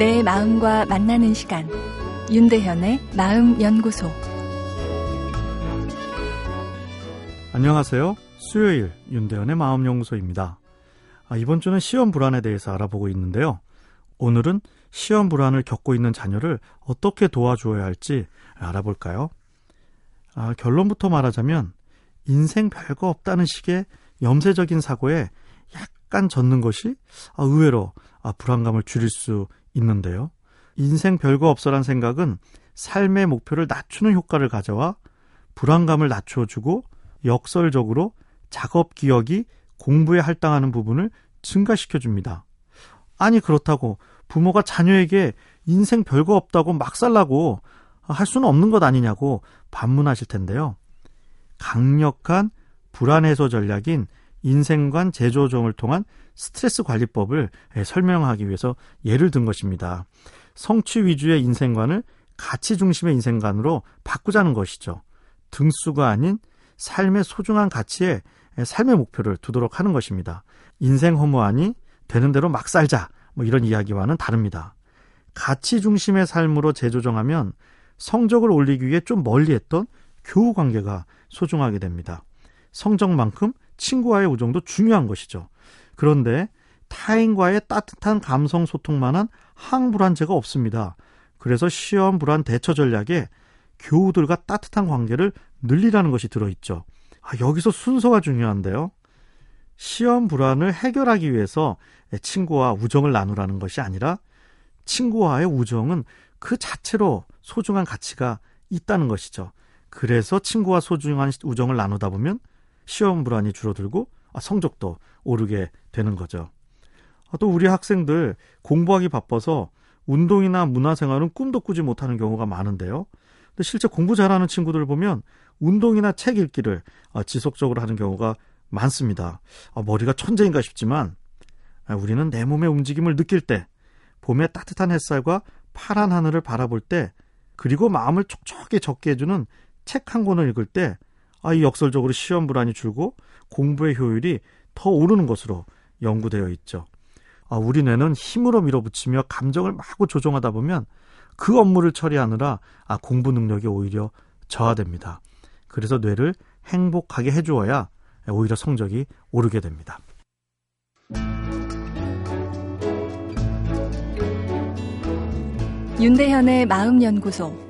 내 마음과 만나는 시간 윤대현의 마음 연구소 안녕하세요. 수요일 윤대현의 마음 연구소입니다. 아, 이번 주는 시험 불안에 대해서 알아보고 있는데요. 오늘은 시험 불안을 겪고 있는 자녀를 어떻게 도와주어야 할지 알아볼까요? 아, 결론부터 말하자면 인생 별거 없다는 식의 염세적인 사고에 약간 젖는 것이 아, 의외로 아, 불안감을 줄일 수 있는데요. 인생 별거 없어란 생각은 삶의 목표를 낮추는 효과를 가져와 불안감을 낮춰주고 역설적으로 작업 기억이 공부에 할당하는 부분을 증가시켜 줍니다. 아니 그렇다고 부모가 자녀에게 인생 별거 없다고 막 살라고 할 수는 없는 것 아니냐고 반문하실 텐데요. 강력한 불안 해소 전략인 인생관 재조정을 통한 스트레스 관리법을 설명하기 위해서 예를 든 것입니다. 성취 위주의 인생관을 가치 중심의 인생관으로 바꾸자는 것이죠. 등수가 아닌 삶의 소중한 가치에 삶의 목표를 두도록 하는 것입니다. 인생 허무하니 되는 대로 막 살자. 뭐 이런 이야기와는 다릅니다. 가치 중심의 삶으로 재조정하면 성적을 올리기 위해 좀 멀리 했던 교우 관계가 소중하게 됩니다. 성적만큼 친구와의 우정도 중요한 것이죠. 그런데 타인과의 따뜻한 감성 소통만한 항불안제가 없습니다. 그래서 시험 불안 대처 전략에 교우들과 따뜻한 관계를 늘리라는 것이 들어있죠. 아, 여기서 순서가 중요한데요. 시험 불안을 해결하기 위해서 친구와 우정을 나누라는 것이 아니라 친구와의 우정은 그 자체로 소중한 가치가 있다는 것이죠. 그래서 친구와 소중한 우정을 나누다 보면 시험 불안이 줄어들고 아, 성적도 오르게 되는 거죠. 아, 또 우리 학생들 공부하기 바빠서 운동이나 문화생활은 꿈도 꾸지 못하는 경우가 많은데요. 근데 실제 공부 잘하는 친구들 보면 운동이나 책 읽기를 아, 지속적으로 하는 경우가 많습니다. 머리가 천재인가 싶지만 우리는 내 몸의 움직임을 느낄 때, 봄의 따뜻한 햇살과 파란 하늘을 바라볼 때, 그리고 마음을 촉촉하게 적게 해주는 책 한 권을 읽을 때, 아, 이 역설적으로 시험 불안이 줄고 공부의 효율이 더 오르는 것으로 연구되어 있죠. 아, 우리 뇌는 힘으로 밀어붙이며 감정을 마구 조종하다 보면 그 업무를 처리하느라 아, 공부 능력이 오히려 저하됩니다. 그래서 뇌를 행복하게 해주어야 오히려 성적이 오르게 됩니다. 윤대현의 마음연구소.